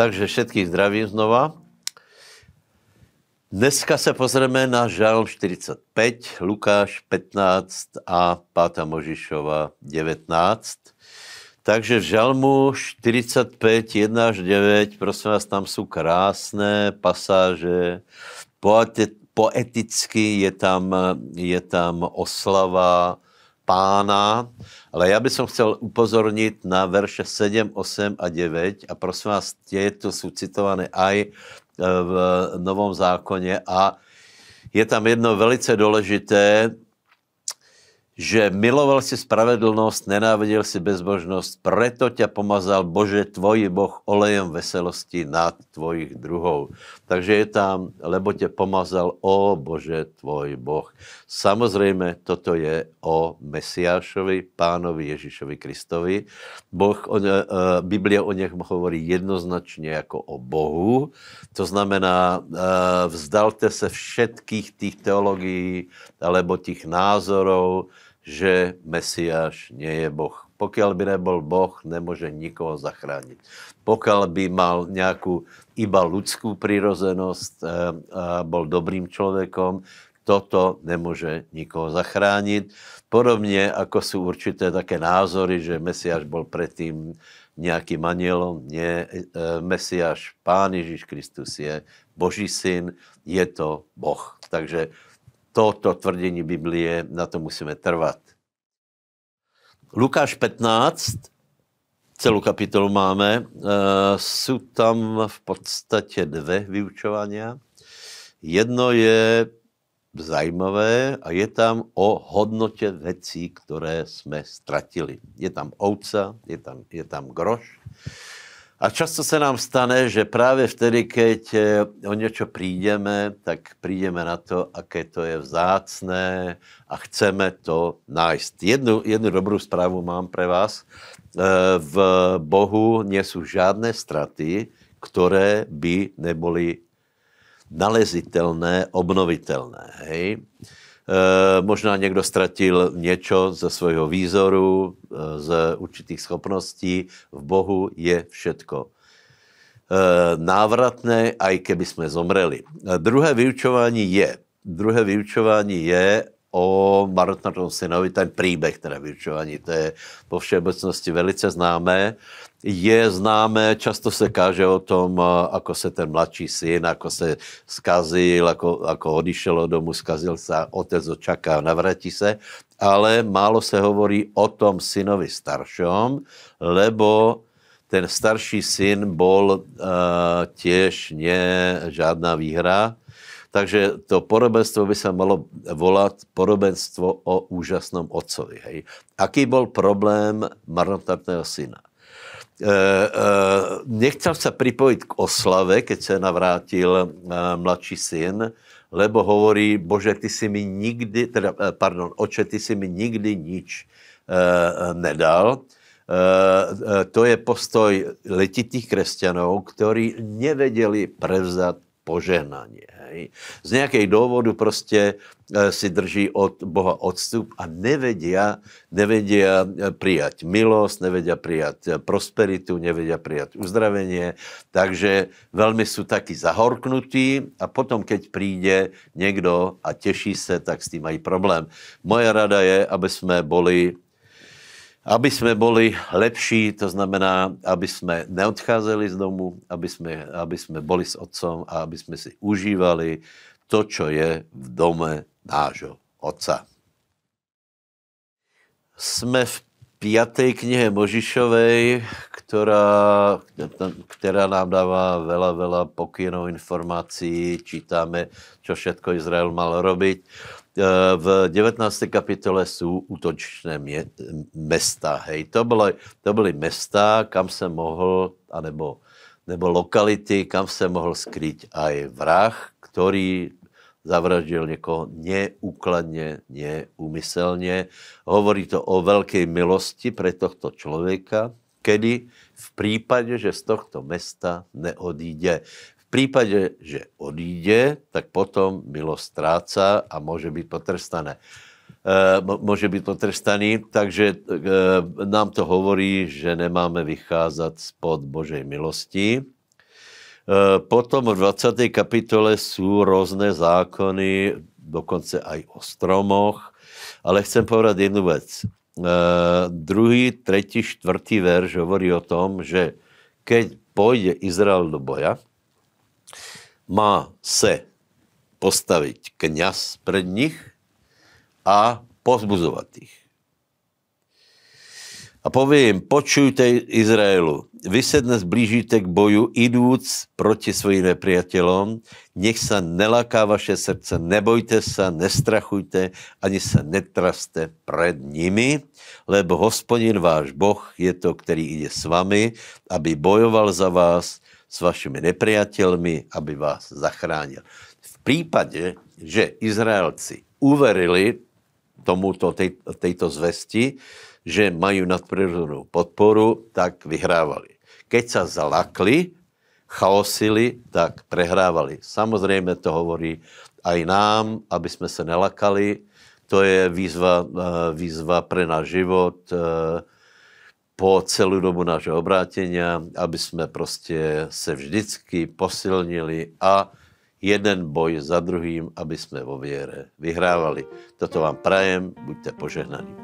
Takže všetkých zdravím znova. Dneska se pozrieme na Žalm 45, Lukáš 15 a Páta Možišova 19. Takže v Žalmu 45, 1 až 9, prosím vás, tam jsou krásné pasáže, poeticky je tam, je tam oslava pána, ale já bych chcel upozornit na verše 7, 8 a 9 a prosím vás, tieto jsou citované aj v Novom zákoně a je tam jedno velice důležité, že miloval si spravedlnost, nenáviděl si bezbožnost, preto ťa pomazal Bože, tvoj Boh olejem veselosti nad tvojich druhou. Takže je tam, lebo tě pomazal, o Bože, tvoj Boh. Samozřejmě toto je o Mesiášovi, pánovi Ježíšovi Kristovi. Boh, on, uh, Biblia o něch hovorí jednoznačně jako o Bohu. To znamená, uh, vzdalte se všetkých tých teologií alebo tých názorov, že Mesiáš nie je Boh. Pokiaľ by nebol Boh, nemôže nikoho zachrániť. Pokiaľ by mal nejakú iba ľudskú prírozenosť eh, a bol dobrým človekom, toto nemôže nikoho zachrániť. Podobne ako sú určité také názory, že Mesiáš bol predtým nejakým anielom. Nie, eh, Mesiáš, Pán Ježiš Kristus je Boží syn, je to Boh. Takže toto tvrdení Biblie, na to musíme trvat. Lukáš 15, celou kapitolu máme, uh, jsou tam v podstatě dvě vyučovania. Jedno je zajímavé a je tam o hodnotě věcí, které jsme ztratili. Je tam ovca, je tam, je tam groš. A často se nám stane, že právě vtedy, keď eh, o něco přijdeme, tak přijdeme na to, aké to je vzácné a chceme to nájsť. Jednu, jednu dobrou zprávu mám pre vás. Eh, v Bohu nie sú žádné straty, které by neboli nalezitelné, obnovitelné. Hej? Eh, možná někdo ztratil něco ze svého výzoru, eh, z určitých schopností. V Bohu je všetko eh, návratné, aj keby jsme zomreli. Druhé vyučování je, druhé vyučování je o marnotratnom synovi, ten příběh, teda vyučování, to je po všeobecnosti velice známé. Je známé, často se káže o tom, ako se ten mladší syn, ako se skazil, ako, ako odišel od domu, skazil se, otec očaká, navratí se, ale málo se hovorí o tom synovi staršom, lebo ten starší syn bol uh, tiež nie žádná výhra, takže to podobenstvo by sa malo volať podobenstvo o úžasnom otcovi. Hej. Aký bol problém marnotratného syna? Eh, eh, nechcel sa pripojiť k oslave, keď sa navrátil eh, mladší syn, lebo hovorí, Bože, ty si mi nikdy, teda, pardon, oče, ty si mi nikdy nič nedal. To je postoj letitých kresťanov, ktorí nevedeli prevzať požehnanie. Hej. Z nejakej dôvodu prostě e, si drží od Boha odstup a nevedia, nevedia e, prijať milosť, nevedia prijať e, prosperitu, nevedia prijať uzdravenie, takže veľmi sú takí zahorknutí a potom, keď príde niekto a teší se, tak s tým mají problém. Moja rada je, aby sme boli aby jsme boli lepší, to znamená, aby jsme neodcházeli z domu, aby jsme, aby jsme boli s otcom a aby jsme si užívali to, čo je v dome nášho otca. Jsme v piatej knihe Možišovej, ktorá, ktorá nám dáva veľa, veľa pokynov, informácií, čítáme, čo všetko Izrael mal robiť. Eh, v 19. kapitole jsou útočné mesta. Hej. To, bylo, to byly mesta, kam se mohl, anebo, nebo lokality, kam se mohl skrýt aj vrah, který zavraždil někoho neúkladně, neúmyselně. Hovorí to o velké milosti pre tohto člověka, kedy v případě, že z tohto mesta neodíde prípade, že odíde, tak potom milosť stráca a môže byť potrestané. E, môže byť potrestaný, takže e, nám to hovorí, že nemáme vycházať spod Božej milosti. potom v 20. kapitole sú rôzne zákony, dokonce aj o stromoch, ale chcem povedať jednu vec. druhý, tretí, štvrtý verš hovorí o tom, že keď pôjde Izrael do boja, má se postaviť kňaz pred nich a pozbuzovať ich. A povie im, počujte Izraelu, vy se dnes blížíte k boju, idúc proti svojim nepriateľom, nech sa nelaká vaše srdce, nebojte sa, nestrachujte, ani sa netraste pred nimi, lebo hospodin váš Boh je to, ktorý ide s vami, aby bojoval za vás s vašimi nepriateľmi, aby vás zachránil. V prípade, že Izraelci uverili tomuto, tej, tejto zvesti, že majú nadprirodzenú podporu, tak vyhrávali. Keď sa zalakli, chaosili, tak prehrávali. Samozrejme to hovorí aj nám, aby sme sa nelakali. To je výzva, eh, výzva pre náš život eh, po celú dobu nášho obrátenia, aby sme prostě se vždycky posilnili a jeden boj za druhým, aby sme vo viere vyhrávali. Toto vám prajem, buďte požehnaní.